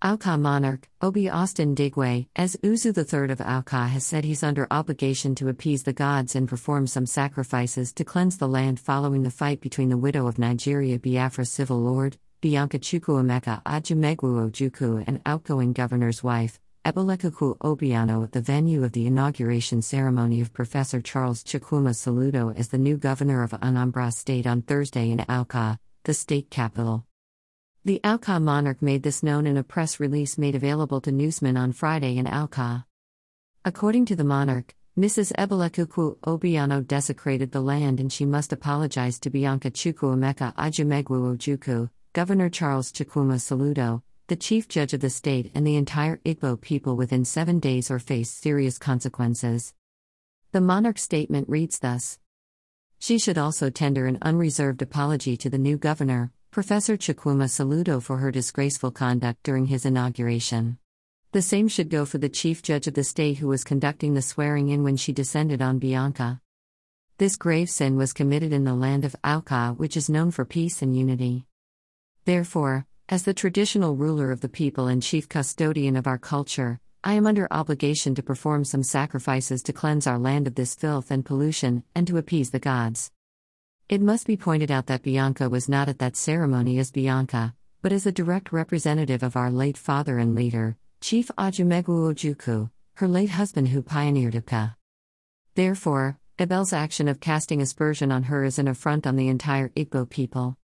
Awka monarch, Obi Austin Digwe, as Uzu III of Awka has said he's under obligation to appease the gods and perform some sacrifices to cleanse the land following the fight between the widow of Nigeria Biafra civil lord, Bianca Chukwuemeka Odumegwu Ojukwu and outgoing governor's wife, Ebelechukwu Obiano at the venue of the inauguration ceremony of Professor Charles Chukwuma Soludo as the new governor of Anambra State on Thursday in Awka, the state capital. The Awka monarch made this known in a press release made available to newsmen on Friday in Awka. According to the monarch, Mrs. Ebelechukwu Obiano desecrated the land and she must apologize to Bianca Chukwuemeka Odumegwu Ojukwu, Governor Charles Chukwuma Soludo, the chief judge of the state and the entire Igbo people within seven days or face serious consequences. The monarch's statement reads thus She should also tender an unreserved apology to the new governor, Professor Chukwuma Soludo for her disgraceful conduct during his inauguration. The same should go for the chief judge of the state who was conducting the swearing in when she descended on Bianca. This grave sin was committed in the land of Awka, which is known for peace and unity. Therefore, as the traditional ruler of the people and chief custodian of our culture, I am under obligation to perform some sacrifices to cleanse our land of this filth and pollution, and to appease the gods. It must be pointed out that Bianca was not at that ceremony as Bianca, but as a direct representative of our late father and leader, Chief Odumegwu Ojukwu, her late husband who pioneered Ika. Therefore, Abel's action of casting aspersion on her is an affront on the entire Igbo people.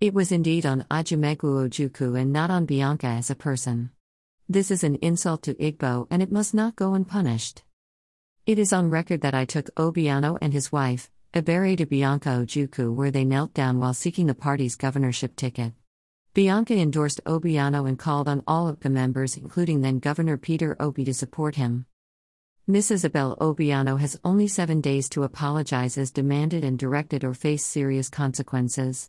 It was indeed on Odumegwu Ojukwu and not on Bianca as a person. This is an insult to Igbo and it must not go unpunished. It is on record that I took Obiano and his wife, Ebere to Bianca Ojukwu where they knelt down while seeking the party's governorship ticket. Bianca endorsed Obiano and called on all of the members, including then Governor Peter Obi, to support him. Mrs. Isabel Obiano has only seven days to apologize as demanded and directed or face serious consequences.